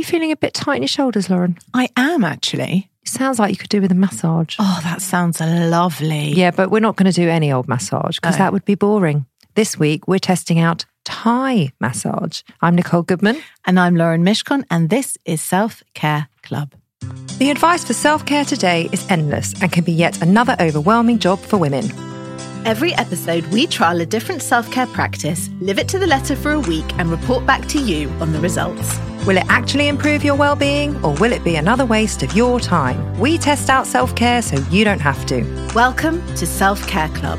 You feeling a bit tight in your shoulders, Lauren? I am actually. It sounds like you could do with a massage. Oh, that sounds lovely. Yeah, but we're not going to do any old massage because Oh. that would be boring. This week, we're testing out Thai massage. I'm Nicole Goodman. And I'm Lauren Mishcon, and this is Self Care Club. The advice for self care today is endless and can be yet another overwhelming job for women. Every episode, we trial a different self care practice, live it to the letter for a week, and report back to you on the results. Will it actually improve your well being or will it be another waste of your time? We test out self care so you don't have to. Welcome to Self Care Club.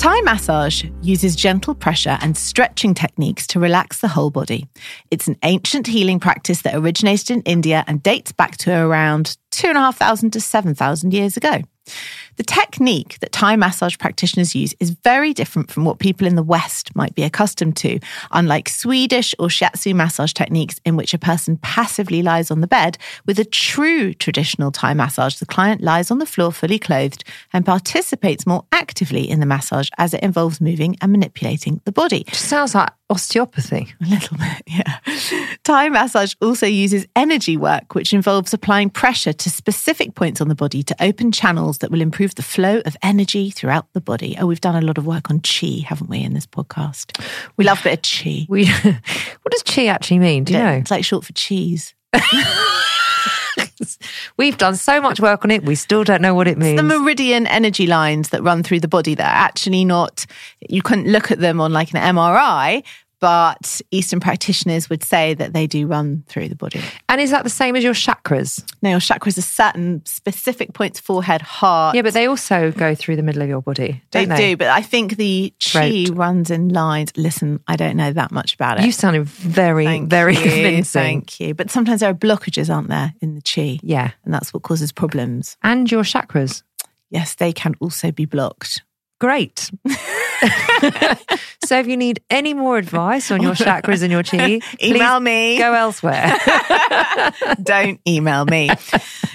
Thai massage uses gentle pressure and stretching techniques to relax the whole body. It's an ancient healing practice that originated in India and dates back to around 2,500 to 7,000 years ago. The technique that Thai massage practitioners use is very different from what people in the West might be accustomed to, unlike Swedish or shiatsu massage techniques in which a person passively lies on the bed. With a true traditional Thai massage, the client lies on the floor fully clothed and participates more actively in the massage as it involves moving and manipulating the body. Just sounds like osteopathy. A little bit, yeah. Thai massage also uses energy work, which involves applying pressure to specific points on the body to open channels that will improve the flow of energy throughout the body. Oh, we've done a lot of work on chi, haven't we, in this podcast? We love a bit of chi. We, what does chi actually mean? Do you know? It's like short for cheese. We've done so much work on it, we still don't know what it means. The meridian energy lines that run through the body that are actually not, you couldn't look at them on like an MRI, but Eastern practitioners would say that they do run through the body. and is that the same as your chakras? No, your chakras are certain specific points, forehead, heart. Yeah, but they also go through the middle of your body. They, Don't do, but I think the chi Throat. runs in lines. Listen, I don't know that much about it. You sounded very, Thank very you, convincing. Thank you. But sometimes there are blockages, aren't there, in the chi? Yeah. And that's what causes problems. And your chakras. Yes, they can also be blocked. Great. so if you need any more advice on your chakras and your chi, Email me. Go elsewhere. Don't email me.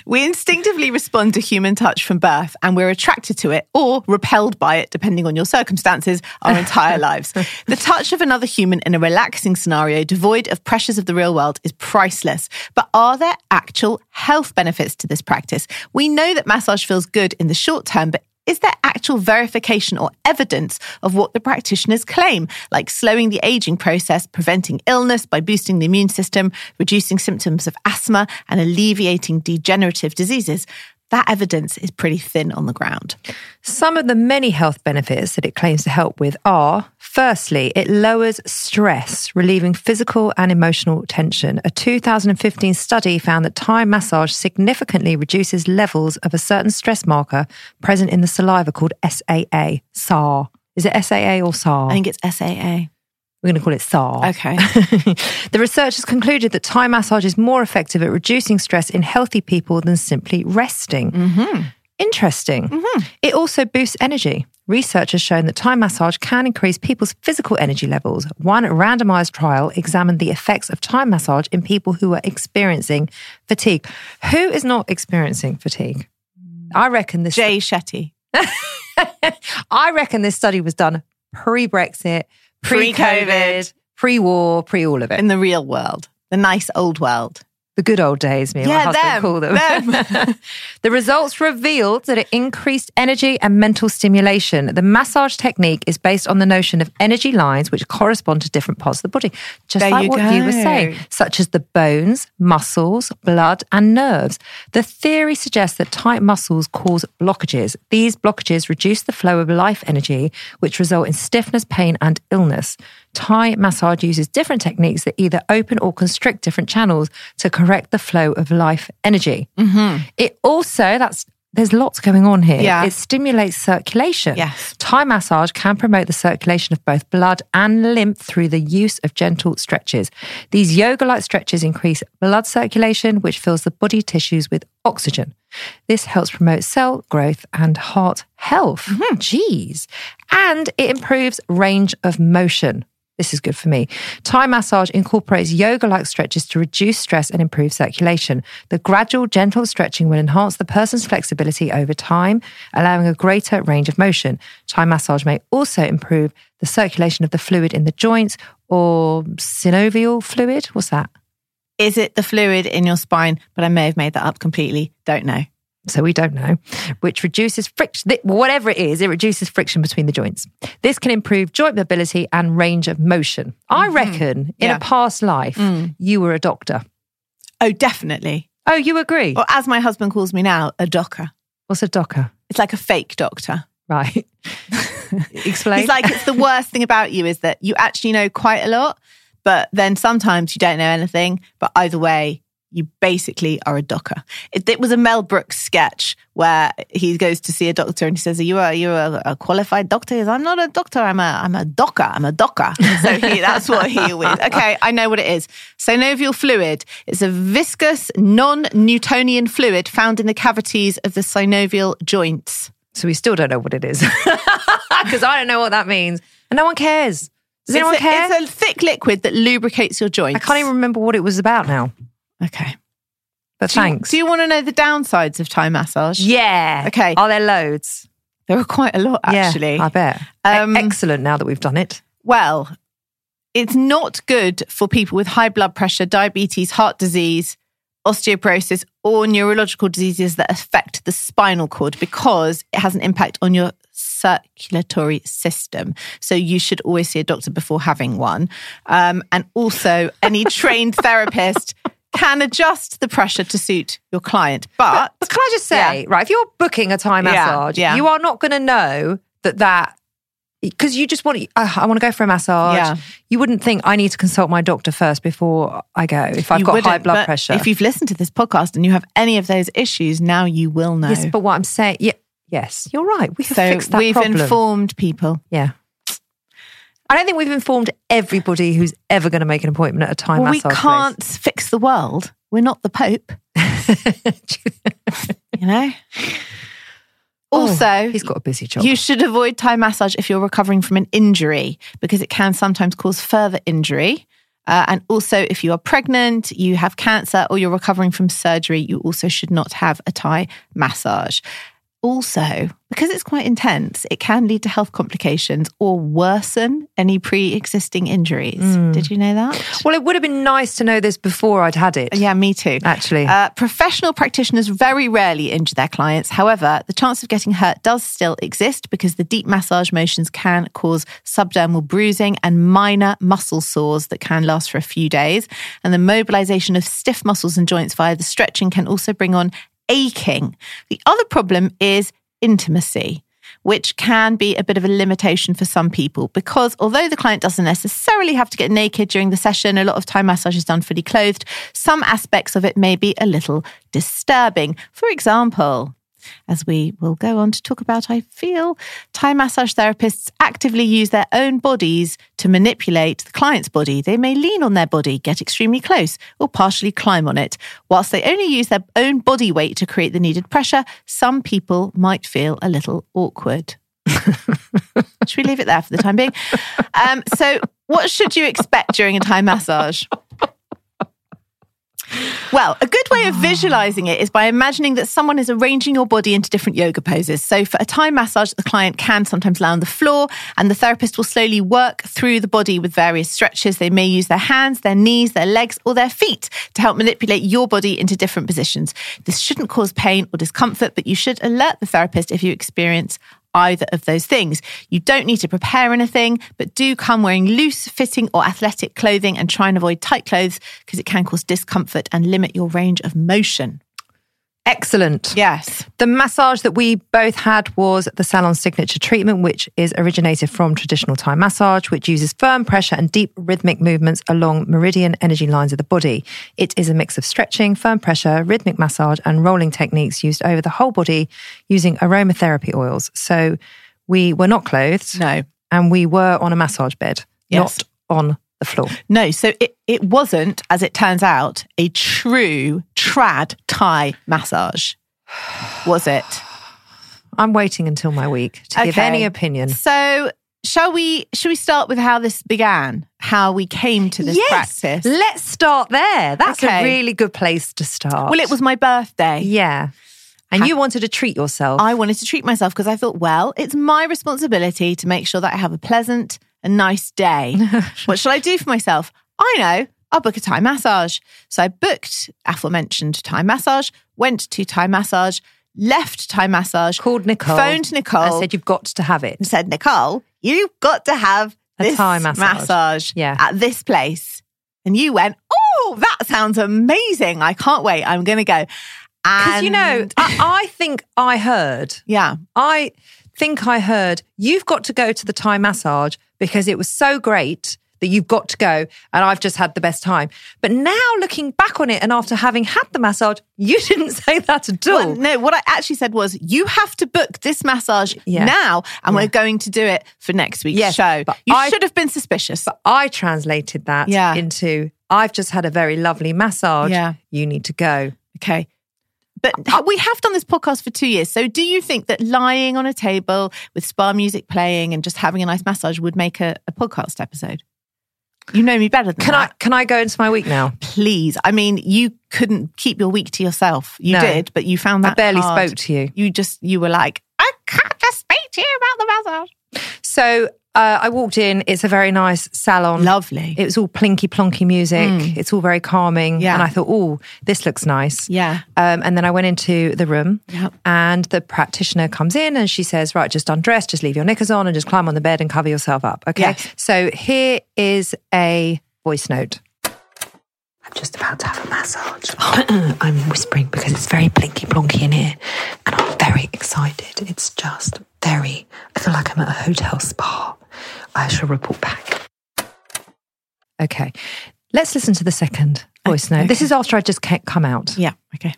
We instinctively respond to human touch from birth and we're attracted to it or repelled by it, depending on your circumstances, our entire lives. The touch of another human in a relaxing scenario devoid of pressures of the real world is priceless. But are there actual health benefits to this practice? We know that massage feels good in the short term, but is there actual verification or evidence of what the practitioners claim, like slowing the aging process, preventing illness by boosting the immune system, reducing symptoms of asthma, and alleviating degenerative diseases? That evidence is pretty thin on the ground. Some of the many health benefits that it claims to help with are firstly, it lowers stress, relieving physical and emotional tension. A 2015 study found that Thai massage significantly reduces levels of a certain stress marker present in the saliva called SAA, SAR. Is it SAA or SAR? I think it's SAA. We're going to call it SAR. Okay. the researchers concluded that Thai massage is more effective at reducing stress in healthy people than simply resting. Mm-hmm. Interesting. Mm-hmm. It also boosts energy. Research has shown that Thai massage can increase people's physical energy levels. One randomized trial examined the effects of Thai massage in people who are experiencing fatigue. Who is not experiencing fatigue? I reckon this. Jay Shetty. I reckon this study was done pre-Brexit, pre-COVID, Pre-COVID. pre-war, pre all of it. In the real world, the nice old world. The good old days, me and Yeah, my husband them, call them. the results revealed that it increased energy and mental stimulation. The massage technique is based on the notion of energy lines which correspond to different parts of the body, just There like you what you were saying, such as the bones, muscles, blood, and nerves. The theory suggests that tight muscles cause blockages. These blockages reduce the flow of life energy, which result in stiffness, pain, and illness. Thai massage uses different techniques that either open or constrict different channels to correct the flow of life energy. Mm-hmm. It also, that's there's lots going on here. Yeah. It stimulates circulation. Yes. Thai massage can promote the circulation of both blood and lymph through the use of gentle stretches. These yoga like stretches increase blood circulation, which fills the body tissues with oxygen. This helps promote cell growth and heart health. Mm-hmm. Jeez. And it improves range of motion. This is good for me. Thai massage incorporates yoga like stretches to reduce stress and improve circulation. The gradual, gentle stretching will enhance the person's flexibility over time, allowing a greater range of motion. Thai massage may also improve the circulation of the fluid in the joints or synovial fluid. What's that? Is it the fluid in your spine? But I may have made that up completely. Don't know. So we don't know, which reduces friction, whatever it is, it reduces friction between the joints. This can improve joint mobility and range of motion. I mm-hmm. reckon in Yeah. a past life, mm. you were a doctor. Oh, definitely. Oh, you agree? Or as my husband calls me now, a docker. What's a docker? It's like a fake doctor. Right. Explain. He's like, it's the worst thing about you is that you actually know quite a lot, but then sometimes you don't know anything. But either way, you basically are a docker. It, it was a Mel Brooks sketch where he goes to see a doctor and he says, "Are you a you a, a qualified doctor?" He says, "I'm not a doctor. I'm a I'm a docker. I'm a docker." So he, that's what he always. Okay, I know what it is. Synovial fluid is a viscous, non-Newtonian fluid found in the cavities of the synovial joints. so we still don't know what it is because I don't know what that means, and no one cares. Does anyone it's, a, care? it's a thick liquid that lubricates your joints. I can't even remember what it was about now. Okay. But Do you- thanks. do you want to know the downsides of Thai massage? yeah. Okay. Are there loads? There are quite a lot, actually. Yeah, I bet. E- Um, Excellent. Now that we've done it. Well, it's not good for people with high blood pressure, diabetes, heart disease, osteoporosis, or neurological diseases that affect the spinal cord because it has an impact on your circulatory system. So you should always see a doctor before having one. Um, and also, any trained therapist can adjust the pressure to suit your client. But, But can I just say, right, if you're booking a Thai Yeah, massage, yeah. you are not going to know that that because you just want uh, I want to go for a massage. Yeah. You wouldn't think I need to consult my doctor first before I go if I've You got high blood but pressure. If you've listened to this podcast and you have any of those issues, now you will know. yes, but what I'm saying, yeah, yes, you're right. We have so fixed that we've problem. informed people. yeah. I don't think we've informed everybody who's ever going to make an appointment at a Thai Well, we massage. place. can't fix the world. We're not the Pope, you know? Also, Oh, he's got a busy job. you should avoid Thai massage if you're recovering from an injury because it can sometimes cause further injury. Uh, and also, if you are pregnant, you have cancer, or you're recovering from surgery, you also should not have a Thai massage. Also, because it's quite intense, it can lead to health complications or worsen any pre existing injuries. Did you know that? well, it would have been nice to know this before I'd had it. Yeah, me too. Actually. Uh, professional practitioners very rarely injure their clients. However, the chance of getting hurt does still exist because the deep massage motions can cause subdermal bruising and minor muscle sores that can last for a few days. And the mobilization of stiff muscles and joints via the stretching can also bring on aching. The other problem is intimacy. Which can be a bit of a limitation for some people because although the client doesn't necessarily have to get naked during the session, a lot of time massage is done fully clothed. Some aspects of it may be a little disturbing. For example, as we will go on to talk about, I feel Thai massage therapists actively use their own bodies to manipulate the client's body. They may lean on their body, get extremely close, or partially climb on it. Whilst they only use their own body weight to create the needed pressure, some people might feel a little awkward. should we leave it there for the time being? Um, so, what should you expect during a Thai massage? Well, a good way of visualizing it is by imagining that someone is arranging your body into different yoga poses. So, for a Thai massage, the client can sometimes lie on the floor, and the therapist will slowly work through the body with various stretches. They may use their hands, their knees, their legs, or their feet to help manipulate your body into different positions. This shouldn't cause pain or discomfort, but you should alert the therapist if you experience either of those things. You don't need to prepare anything, but do come wearing loose fitting or athletic clothing and try and avoid tight clothes because it can cause discomfort and limit your range of motion. Excellent. Yes. The massage that we both had was the Salon Signature treatment, which is originated from traditional Thai massage, which uses firm pressure and deep rhythmic movements along meridian energy lines of the body. It is a mix of stretching, firm pressure, rhythmic massage, and rolling techniques used over the whole body using aromatherapy oils. So we were not clothed. No. And we were on a massage bed, Yes. not on the floor. No, so it, it wasn't, as it turns out, a true trad Thai massage, was it? I'm waiting until my week to give any opinion. So shall we shall we start with how this began? How we came to this practice? Let's start there. That's Okay. a really good place to start. Well, it was my birthday. Yeah. And you wanted to treat yourself. I wanted to treat myself because I thought, well, it's my responsibility to make sure that I have a pleasant and nice day. what shall I do for myself? I know. I'll book a Thai massage. So I booked aforementioned Thai massage, went to Thai massage, left Thai massage, called Nicole. phoned Nicole, and said, You've got to have it. and said, Nicole, you've got to have A this Thai massage. Yeah. at this place. And you went, oh, that sounds amazing. I can't wait. I'm going to go. Because, you know, I, I think I heard, yeah. I think I heard, you've got to go to the Thai massage because it was so great that you've got to go and I've just had the best time. But now looking back on it and after having had the massage, you didn't say that at all. Well, no, what I actually said was, you have to book this massage Yeah. now, and Yeah. we're going to do it for next week's Yes, show. but You I- should have been suspicious. But I translated that Yeah. into I've just had a very lovely massage. Yeah. You need to go. Okay. But we have done this podcast for two years. So do you think that lying on a table with spa music playing and just having a nice massage would make a, a podcast episode? You know me better than Can I can I go into my week now? Please. I mean, you couldn't keep your week to yourself. You No. did, but you found that I barely hard. spoke to you. You just, you were like, I can't just speak to you about the massage. So uh, I walked in. It's a very nice salon. Lovely. It was all plinky plonky music. It's all very calming. Mm. Yeah. And I thought, oh, this looks nice. yeah. Um, and then I went into the room Yep. and the practitioner comes in and she says, right, just undress, just leave your knickers on and just climb on the bed and cover yourself up. Okay. Yes. So here is a voice note. I'm just about to have a massage. I'm whispering because it's very blinky blonky in here and I'm very excited. It's just very, I feel like I'm at a hotel spa. I shall report back. Okay. Let's listen to the second voice note. This is after I just ca- come out. Yeah. Okay.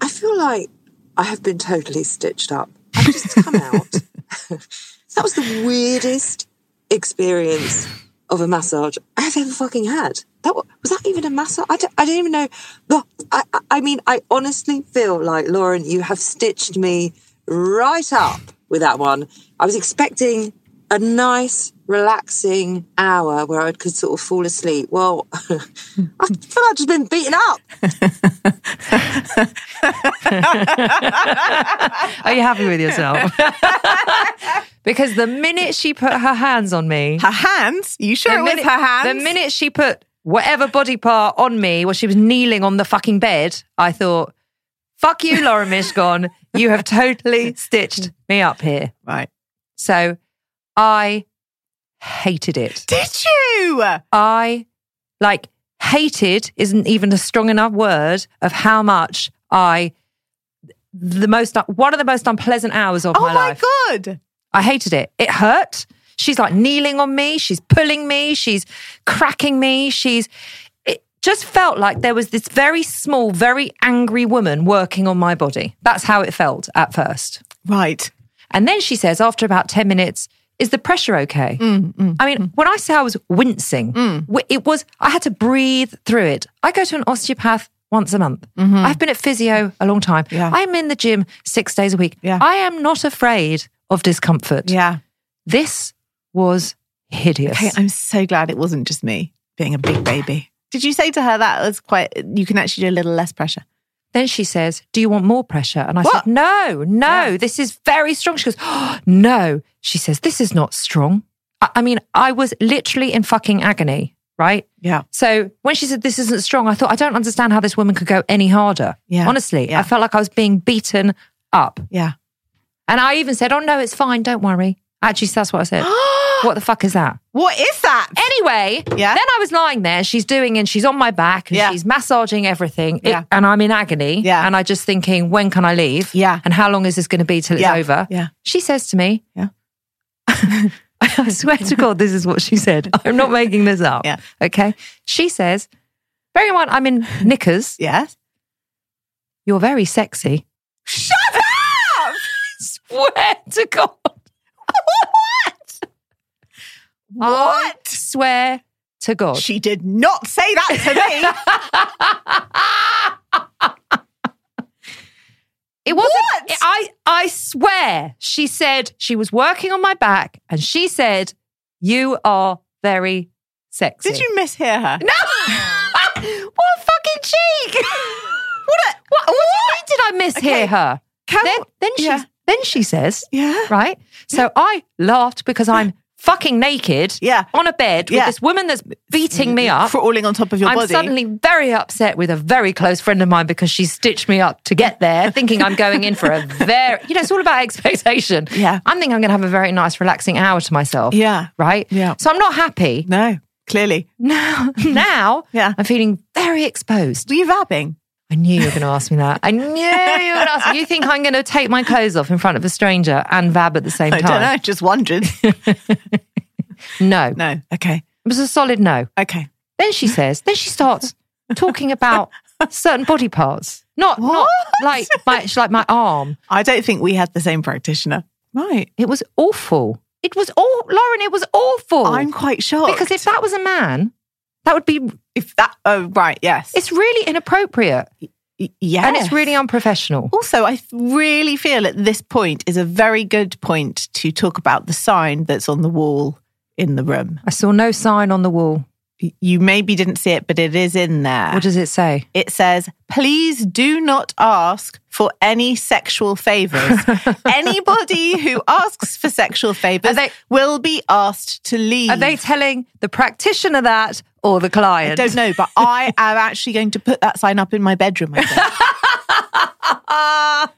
I feel like I have been totally stitched up. I've just come out. that was the weirdest experience of a massage I've ever fucking had. That wa- was that even a massage? I don't, I don't even know. No, I, I- I mean, I honestly feel like Lauren, you have stitched me right up with that one. I was expecting a nice, relaxing hour where I could sort of fall asleep. Well, I feel like I've just been beaten up. Are you happy with yourself? because the minute she put her hands on me, Her hands? You sure the it was her hands? the minute she put whatever body part on me while she was kneeling on the fucking bed, I thought, fuck you, Lauren Mishcon. You have totally stitched me up here. Right. So I hated it. Did you? I like hated isn't even a strong enough word of how much I the most one of the most unpleasant hours of Oh my my life. God. I hated it. It hurt. She's like kneeling on me, she's pulling me, she's cracking me, she's just felt like there was this very small, very angry woman working on my body. That's how it felt at first. Right. And then she says, after about 10 minutes, is the pressure okay? Mm, mm, I mean, mm. when I say I was wincing, w- it was, I had to breathe through it. I go to an osteopath once a month. Mm-hmm. I've been at physio a long time. Yeah. I'm in the gym six days a week. Yeah. I am not afraid of discomfort. Yeah. This was hideous. Okay, I'm so glad it wasn't just me being a big baby. Did you say to her that was quite, you can actually do a little less pressure? Then she says, Do you want more pressure? And I What? said, No, no, Yeah. this is very strong. She goes, oh, No. She says, This is not strong. I, I mean, I was literally in fucking agony, right? Yeah. So when she said this isn't strong, I thought, I don't understand how this woman could go any harder. Yeah. Honestly, Yeah. I felt like I was being beaten up. Yeah. And I even said, Oh, no, it's fine. Don't worry. Actually, that's what I said. what the fuck is that? What is that? Anyway, Yeah. then I was lying there. She's doing, and she's on my back, and Yeah. she's massaging everything. It- Yeah. and I'm in agony. Yeah. And I just thinking, when can I leave? Yeah. And how long is this going to be till it's over? Yeah. She says to me, Yeah. I swear to God, this is what she said. I'm not making this up. Yeah. Okay. She says, bearing in mind I'm in knickers, Yes. you're very sexy. Shut up! Swear to God. What? I swear to God. She did not say that to me. It wasn't. What? I I swear, she said she was working on my back, and she said, "You are very sexy." Did you mishear her? No. what a fucking cheek! what, a, what? What mean? Did I mishear Okay. her? Can- then then she then she says, Yeah. right. So I laughed because I'm fucking naked, Yeah. on a bed with Yeah. this woman that's beating me up. Crawling on top of your body. I'm suddenly very upset with a very close friend of mine because she stitched me up to get there, thinking I'm going in for a very, you know, it's all about expectation. Yeah. I'm thinking I'm going to have a very nice, relaxing hour to myself. Yeah. Right? Yeah. So I'm not happy. No, clearly. Now, now Yeah. I'm feeling very exposed. Were you vabbing? I knew you were going to ask me that. I knew you were going to ask me. You think I'm going to take my clothes off in front of a stranger and vab at the same time? I don't know. Just wondered. No. no. Okay. It was a solid no. Okay. Then she says, then she starts talking about certain body parts. Not, not like my, like my arm. I don't think we had the same practitioner. Right. It was awful. It was all, Lauren, it was awful. I'm quite shocked. because if that was a man, that would be, if that, oh, right. Yes. it's really inappropriate yeah. and it's really unprofessional. Also, I really feel at this point is a very good point to talk about the sign that's on the wall in the room. I saw no sign on the wall. You maybe didn't see it, but it is in there. What does it say? it says, please do not ask for any sexual favors. Anybody who asks for sexual favors they- will be asked to leave. Are they telling the practitioner that or the client? I don't know, but I am actually going to put that sign up in my bedroom. I.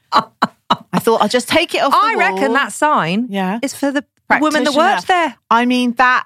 I thought I'll just take it off. the I reckon that sign Yeah. is for the woman that worked there. I mean, that,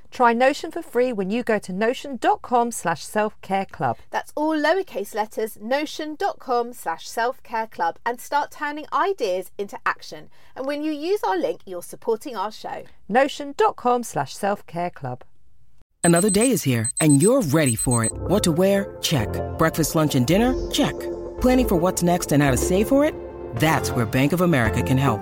Try Notion for free when you go to notion.com slash self-care club. That's all lowercase letters, notion.com slash self care club, and start turning ideas into action. And when you use our link, you're supporting our show. Notion.com slash self-care club. Another day is here, and you're ready for it. What to wear? Check. Breakfast, lunch, and dinner? Check. Planning for what's next and how to save for it? That's where Bank of America can help.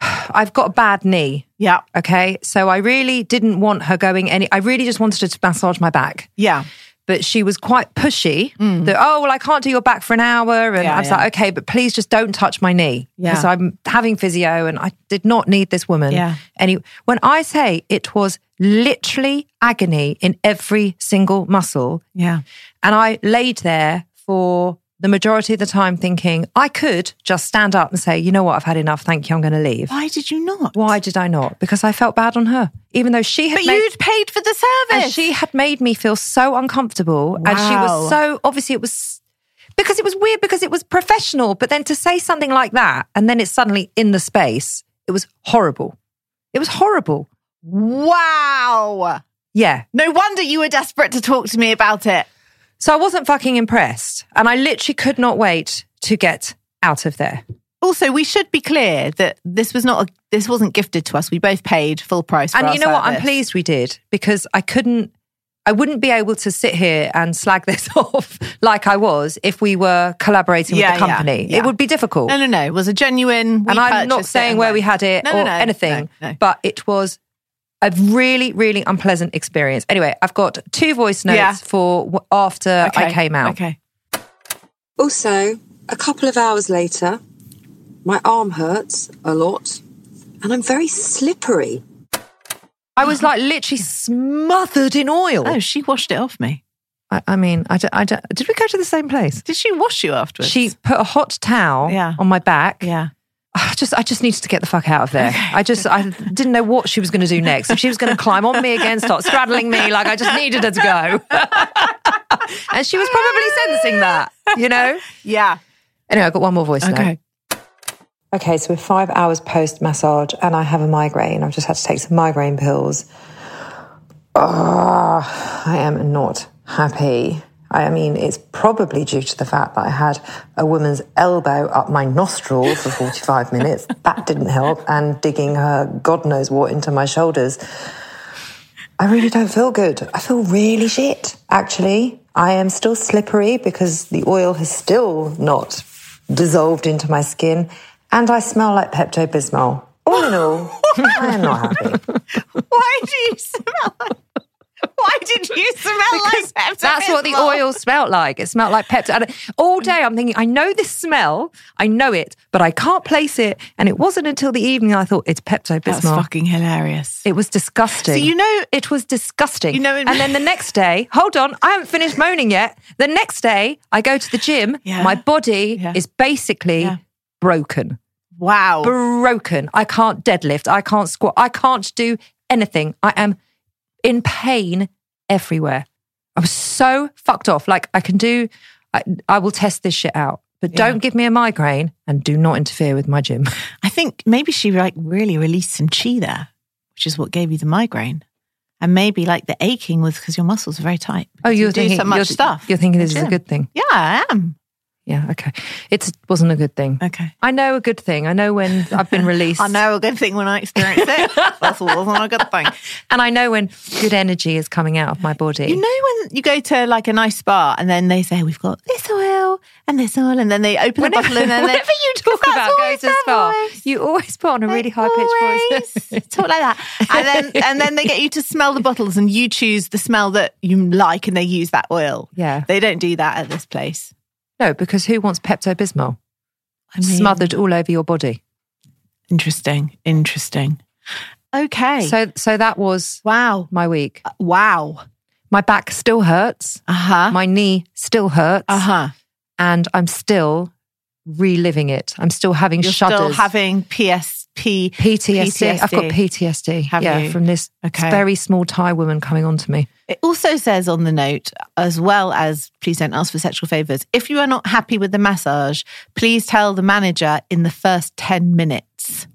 I've got a bad knee. Yeah. Okay. So I really didn't want her going any, I really just wanted her to massage my back. Yeah. but she was quite pushy. Mm. That, oh, well, I can't do your back for an hour. And Yeah, I was yeah. like, okay, but please just don't touch my knee. Yeah. Because I'm having physio and I did not need this woman. Yeah. Any, when I say it was literally agony in every single muscle, Yeah. and I laid there for the majority of the time thinking I could just stand up and say, you know what, I've had enough. Thank you. I'm going to leave. Why did you not? Why did I not? Because I felt bad on her, even though she had But made, you'd paid for the and service. she had made me feel so uncomfortable. And she was so obviously it was because it was weird because it was professional. But then to say something like that and then it's suddenly in the space, it was horrible. It was horrible. wow. Yeah. No wonder you were desperate to talk to me about it. So I wasn't fucking impressed. And I literally could not wait to get out of there. Also, we should be clear that this was not a, this wasn't gifted to us. We both paid full price. For and you know what? I'm pleased we did because I couldn't, I wouldn't be able to sit here and slag this off like I was if we were collaborating Yeah, with the company. yeah. It would be difficult. No, no, no. It was a genuine. we and I'm not saying where we had it No, or no, no, anything, but it was a really, really unpleasant experience. Anyway, I've got two voice notes Yeah. for w- after I came out. Okay. Also, a couple of hours later, my arm hurts a lot and I'm very slippery. I was like literally smothered in oil. Oh, she washed it off me. I, I mean, I don't, I don't, did we go to the same place? Did she wash you afterwards? She put a hot towel Yeah. on my back. Yeah. I just I just needed to get the fuck out of there. I just I didn't know what she was going to do next. If she was going to climb on me again, start straddling me, like I just needed her to go. and she was probably sensing that, you know. Yeah. Anyway, I've got one more voice note. Okay. Okay, so we're five hours post massage, and I have a migraine. I've just had to take some migraine pills. Oh, I am not happy. I mean, it's probably due to the fact that I had a woman's elbow up my nostril for 45 minutes. That didn't help, and digging her God knows what into my shoulders. I really don't feel good. I feel really shit, actually. I am still slippery because the oil has still not dissolved into my skin, and I smell like Pepto Bismol. All in all, I am not happy. Why do you smell like? Why did you smell like Pepto That's what the oil smelled like. It smelled like Pepto. And all day I'm thinking, I know this smell, I know it, but I can't place it. And it wasn't until the evening I thought it's Pepto That's Bismol. fucking hilarious. It was disgusting. So you know- it was disgusting. You know in- and then the next day, hold on, I haven't finished moaning yet. The next day, I go to the gym. Yeah. My body Yeah. is basically Yeah. broken. Wow. Broken. I can't deadlift. I can't squat. I can't do anything. I am in pain everywhere. I was so fucked off. Like I can do. I, I will test this shit out. But Yeah. don't give me a migraine and do not interfere with my gym. I think maybe she like really released some chi there, which is what gave you the migraine. And maybe like the aching was because your muscles are very tight. Oh, you're you thinking so much you're, stuff. You're thinking this is a good thing. Yeah, I am. Yeah, okay. It wasn't a good thing. Okay. I know a good thing. I know when I've been released. I know a good thing when I experience it. That's wasn't a good thing. And I know when good energy is coming out of my body. You know when you go to like a nice spa and then they say we've got this oil and this oil and then they open the bottle and then they, whenever you talk about going to spa, voice. you always put on a really high pitched voice. Talk like that, and then and then they get you to smell the bottles, and you choose the smell that you like, and they use that oil. Yeah. they don't do that at this place. No, because who wants Pepto Bismol I mean, smothered all over your body? Interesting, interesting. Okay. So, so that was wow, my week. wow. My back still hurts. Uh huh. My knee still hurts. Uh huh. And I'm still reliving it. I'm still having You're shudders. still having PSP. PTSD. I've got PTSD. Have yeah, you? from this Okay. very small Thai woman coming on to me. It also says on the note, as well as please don't ask for sexual favors. If you are not happy with the massage, please tell the manager in the first 10 minutes.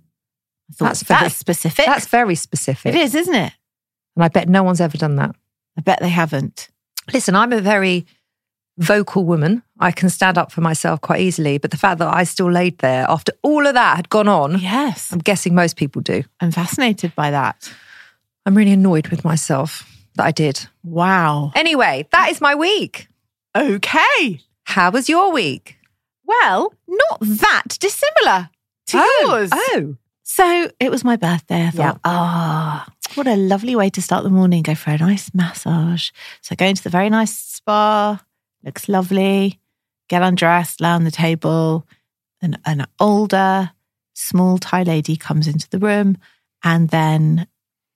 Thought, That's very- that's specific. That's very specific. it is, isn't it? And I bet no one's ever done that. I bet they haven't. Listen, I'm a very vocal woman. I can stand up for myself quite easily. But the fact that I still laid there after all of that had gone on, Yes. I'm guessing most people do. I'm fascinated by that. I'm really annoyed with myself that I did. Wow. Anyway, that is my week. Okay. How was your week? Well, not that dissimilar to yours. Oh, So it was my birthday. I thought, ah, what a lovely way to start the morning. Go for a nice massage. So I go into the very nice spa, looks lovely, get undressed, lay on the table. And an older, small Thai lady comes into the room. And then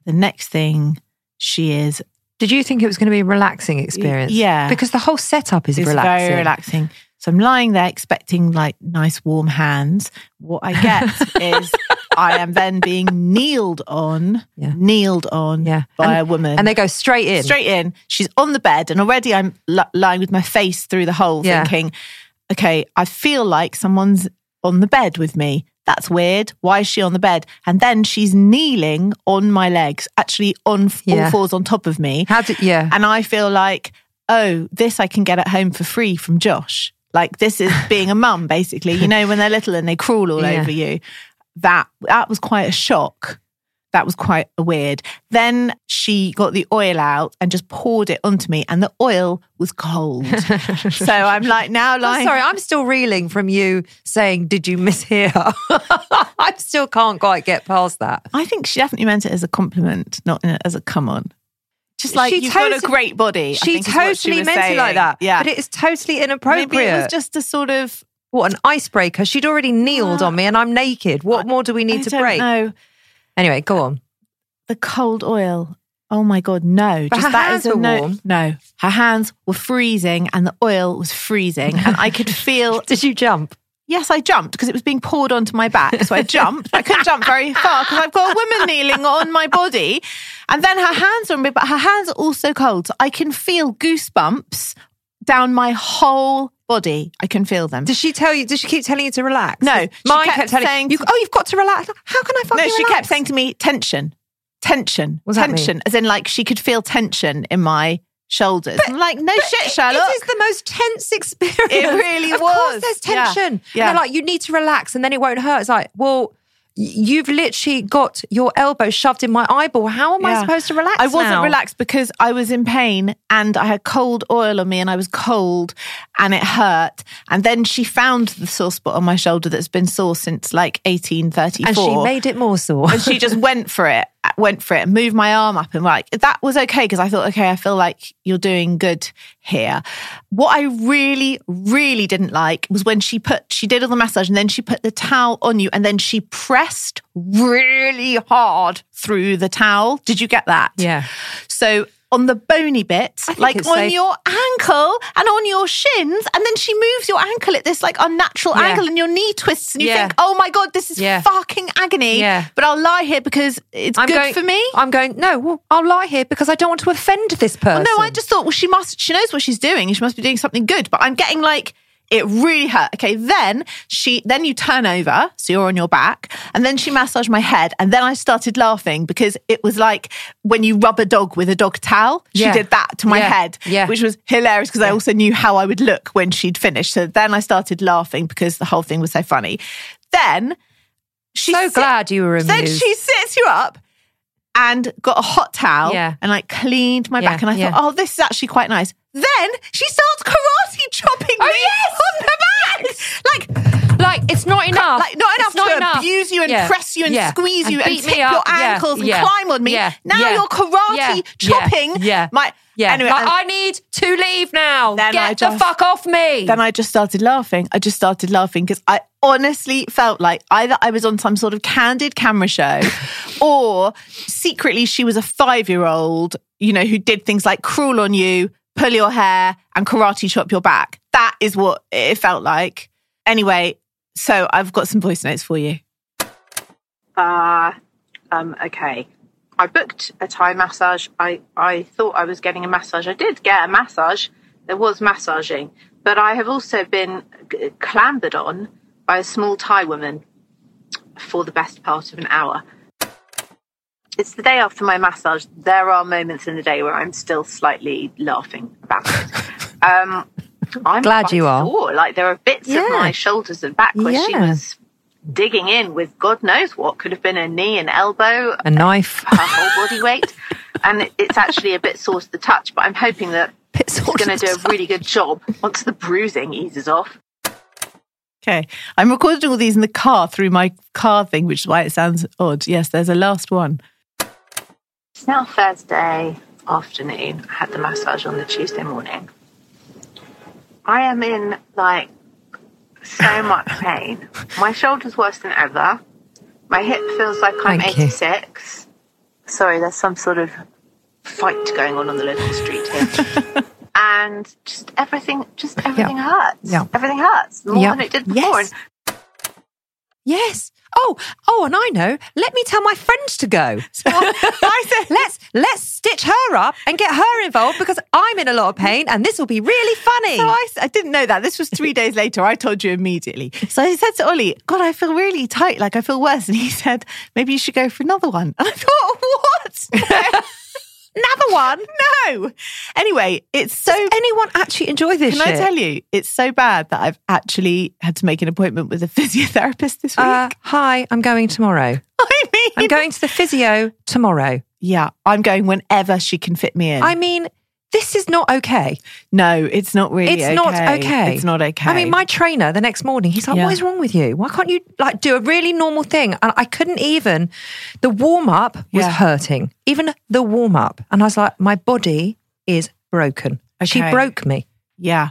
the next thing, she is Did you think it was going to be a relaxing experience? yeah. Because the whole setup is It's relaxing. very relaxing. So I'm lying there expecting like nice warm hands. What I get is I am then being kneeled on, Yeah. kneeled on Yeah. by And- a woman. And they go straight in. straight in. She's on the bed, and already I'm li- lying with my face through the hole, Yeah. thinking, okay, I feel like someone's on the bed with me. That's weird. Why is she on the bed? And then she's kneeling on my legs, actually on Yeah. all fours on top of me. How did, yeah. And I feel like, oh, this I can get at home for free from Josh. Like this is being a mum, basically. You know, when they're little and they crawl all Yeah. over you. That that was quite a shock. That was quite a weird. Then she got the oil out and just poured it onto me, and the oil was cold. so I'm like now I'm sorry, I'm still reeling from you saying, Did you mishear? I still can't quite get past that. I think she definitely meant it as a compliment, not as a come on. Just like She you've got a great body. I She think is what she totally was meant it like that. Yeah, But it is totally inappropriate. maybe it was just a sort of what, an icebreaker? She'd already kneeled on me and I'm naked. What more do we need I to don't break? know. Anyway, go uh, on. the cold oil. Oh my god, no! But Just her that hands were no. warm. No, her hands were freezing, and the oil was freezing, and I could feel. Did you jump? Yes, I jumped because it was being poured onto my back, so I jumped. I couldn't jump very far because I've got a woman kneeling on my body, and then her hands are on me, but her hands are also cold, so I can feel goosebumps down my whole body. I can feel them. Does she tell you? Does she keep telling you to relax? No, she mine kept kept, telling saying you. Oh, you've got to relax. How can I fucking No, she relax? kept saying to me, tension, tension, What does that tension, mean? as in like she could feel tension in my shoulders. I'm like, no shit, It- Sherlock. It is the most tense experience. It really of was. Of course, there's tension. Yeah. And they're like, you need to relax, and then it won't hurt. It's like, well, you've literally got your elbow shoved in my eyeball. How am I supposed to relax? I wasn't now? relaxed because I was in pain and I had cold oil on me and I was cold and it hurt. And then she found the sore spot on my shoulder that's been sore since like 1834. and she made it more sore. and she just went for it, went for it, and moved my arm up, and like that was okay because I thought, okay, I feel like you're doing good here. What I really, really didn't like was when she put, she did all the massage, and then she put the towel on you, and then she pressed really hard through the towel. Did you get that? Yeah. So. On the bony bit, like on safe. your ankle and on your shins, and then she moves your ankle at this like unnatural Yeah. angle, and your knee twists, and you Yeah. think, "Oh my god, this is Yeah. fucking agony." But I'll lie here because it's I'm good going, for me. I'm going, no, well, I'll lie here because I don't want to offend this person. no, I just thought, well, she must, she knows what she's doing she must be doing something good. But I'm getting like, it really hurt. Okay, then she, then you turn over, so you're on your back, and then she massaged my head, and then I started laughing because it was like when you rub a dog with a dog towel. She Yeah. did that to my Yeah. head, Yeah. which was hilarious because I also knew how I would look when she'd finished. So then I started laughing because the whole thing was so funny. Then she so sit- glad you were Then she sits you up and got a hot towel Yeah. and like cleaned my Yeah, back. And I yeah. thought, oh, this is actually quite nice. Then she starts karate chopping Oh, me yes! on the back. Like, like it's not enough. like not enough not to enough. abuse you and Yeah. press you and Yeah. squeeze And you and tip your ankles and climb on me. Now you're karate chopping Yeah. my. Yeah. Anyway, like, um, I need to leave now. Then Get I the fuck off me. then I just started laughing. I just started laughing because I honestly felt like either I was on some sort of candid camera show or secretly she was a five year old, you know, who did things like crawl on you, pull your hair, and karate chop your back. That is what it felt like. Anyway, so I've got some voice notes for you. Uh, um, okay. I booked a Thai massage. I, I thought I was getting a massage. I did get a massage. There was massaging. But I have also been g- clambered on by a small Thai woman for the best part of an hour. It's the day after my massage. There are moments in the day where I'm still slightly laughing about it. Um, I'm Glad quite you are. sore. Like there are bits Yeah. of my shoulders and back where she was digging in with God knows what could have been a knee, an elbow, a knife. her whole body weight, and it's actually a bit sore to the touch. But I'm hoping that Bit it's going to do a really good job once the bruising eases off. Okay. I'm recording all these in the car through my car thing, which is why it sounds odd. Yes, there's a last one. It's now Thursday afternoon. I had the massage on the Tuesday morning. I am in like so much pain. My shoulder's worse than ever. My hip feels like I'm Thank you. 86. Sorry, there's some sort of fight going on on the local street here. and just everything, just everything hurts. Yeah. Everything hurts more Yeah. than it did before. Yes. Yes. Oh, oh, and I know. Let me tell my friends to go. I said, let's let's stitch her up and get her involved because I'm in a lot of pain, and this will be really funny. So I, I didn't know that. This was three days later. I told you immediately. So I said to Ollie, God, I feel really tight. Like I feel worse. And he said, maybe you should go for another one. And I thought, what? Another one. no. Anyway, it's so. Does anyone actually enjoy this? Can I tell you, it's so bad that I've actually had to make an appointment with a physiotherapist this week. Uh, hi, I'm going tomorrow. I mean, I'm going to the physio tomorrow. yeah, I'm going whenever she can fit me in. I mean, this is not okay. no, it's not really. It's not okay. It's not okay. I mean, my trainer the next morning, he's like, Yeah. "What is wrong with you? Why can't you like do a really normal thing?" And I couldn't even. The warm up was Yeah. hurting, even the warm up, and I was like, "My body is broken." She broke me. yeah,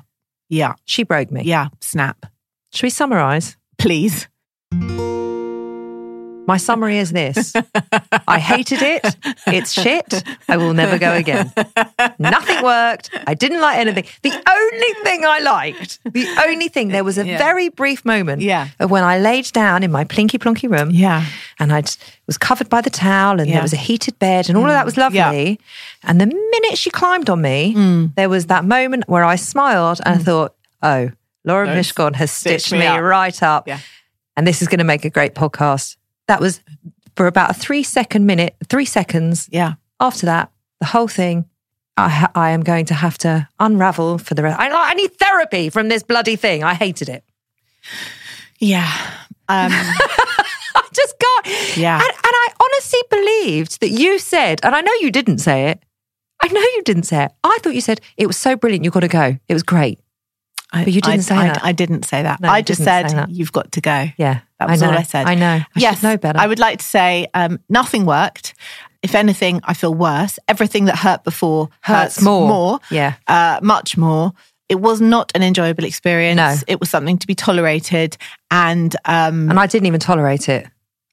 yeah, She broke me. yeah. Snap, Should we summarize? please. My summary is this: I hated it. It's shit. I will never go again. Nothing worked. I didn't like anything. The only thing I liked, the only thing, there was a Yeah. very brief moment Yeah. of when I laid down in my plinky plonky room. Yeah. And I was covered by the towel and Yeah. there was a heated bed and all of that was mm. lovely. Yeah. And the minute she climbed on me, mm. there was that moment where I smiled and I mm. thought, oh, Laura Don't Mishcon has stitch stitched me me, up. right up. Yeah. And this is going to make a great podcast. That was for about a three second minute, three seconds. Yeah. After that, the whole thing, I, ha- I am going to have to unravel for the rest. I, I need therapy from this bloody thing. I hated it. Yeah. Um, I just got. Yeah. And, and I honestly believed that you said, and I know you didn't say it. I know you didn't say it. I thought you said it was so brilliant. You've got to go. It was great. I, But you didn't I, say I, that. I didn't say that. No, I just said you've got to go. Yeah, That was I all I said. I know. I yes, know better. I would like to say um, nothing worked. If anything, I feel worse. Everything that hurt before Hurts hurts, more. more. Yeah. uh, much more. It was not an enjoyable experience. No. It was something to be tolerated, and um, and I didn't even tolerate it.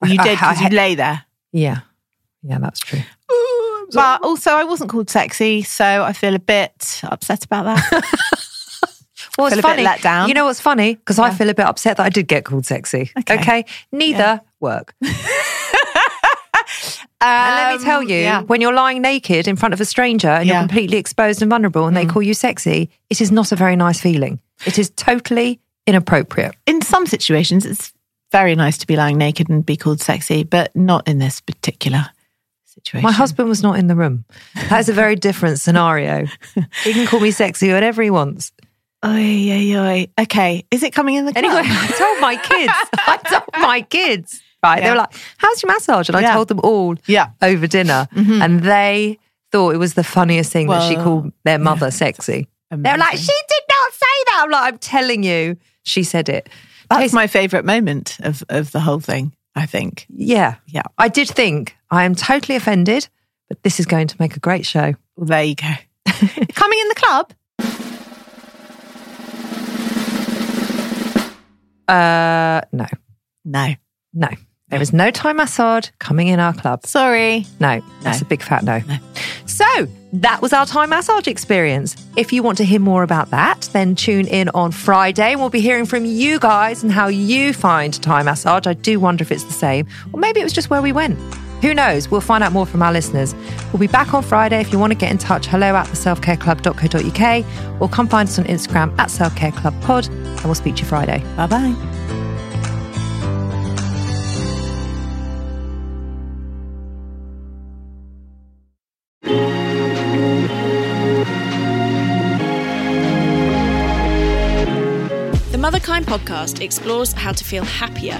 you did because you lay there. Yeah, yeah, that's true. But also, I wasn't called sexy, so I feel a bit upset about that. Well, it's funny. let down. You know what's funny? Because I feel a bit upset that I did get called sexy. Okay, neither work. And let me tell Um, you, yeah. when you're lying naked in front of a stranger and you're Mm. completely exposed and vulnerable and they call you sexy, it is not a very nice feeling. It is totally inappropriate. in some situations, it's very nice to be lying naked and be called sexy, but not in this particular situation. My husband was not in the room. That is a very different scenario. He can call me sexy whatever he wants. Oy, oy, oy. Okay, is it coming in the club? Anyway, I told my kids. I told my kids. Right. They were like, How's your massage? And I Yeah. told them all Yeah. Mm-hmm. over dinner. And they thought it was the funniest thing that she called their mother sexy. They were like, She did not say that. I'm like, I'm telling you, she said it. That's my favourite moment of, of the whole thing, I think. Yeah. Yeah. I did think I am totally offended, but this is going to make a great show. Well, there you go. coming in the club? Uh, no, No. no. There is no Thai massage coming in our club. Sorry. No, that's a big fat no. So that was our Thai massage experience. If you want to hear more about that, then tune in on Friday and we'll be hearing from you guys and how you find Thai massage. I do wonder if it's the same, or maybe it was just where we went. Who knows? We'll find out more from our listeners. We'll be back on Friday. If you want to get in touch, hello at the selfcareclub.co.uk or come find us on Instagram at selfcareclubpod and we'll speak to you Friday. Bye bye. The Motherkind podcast explores how to feel happier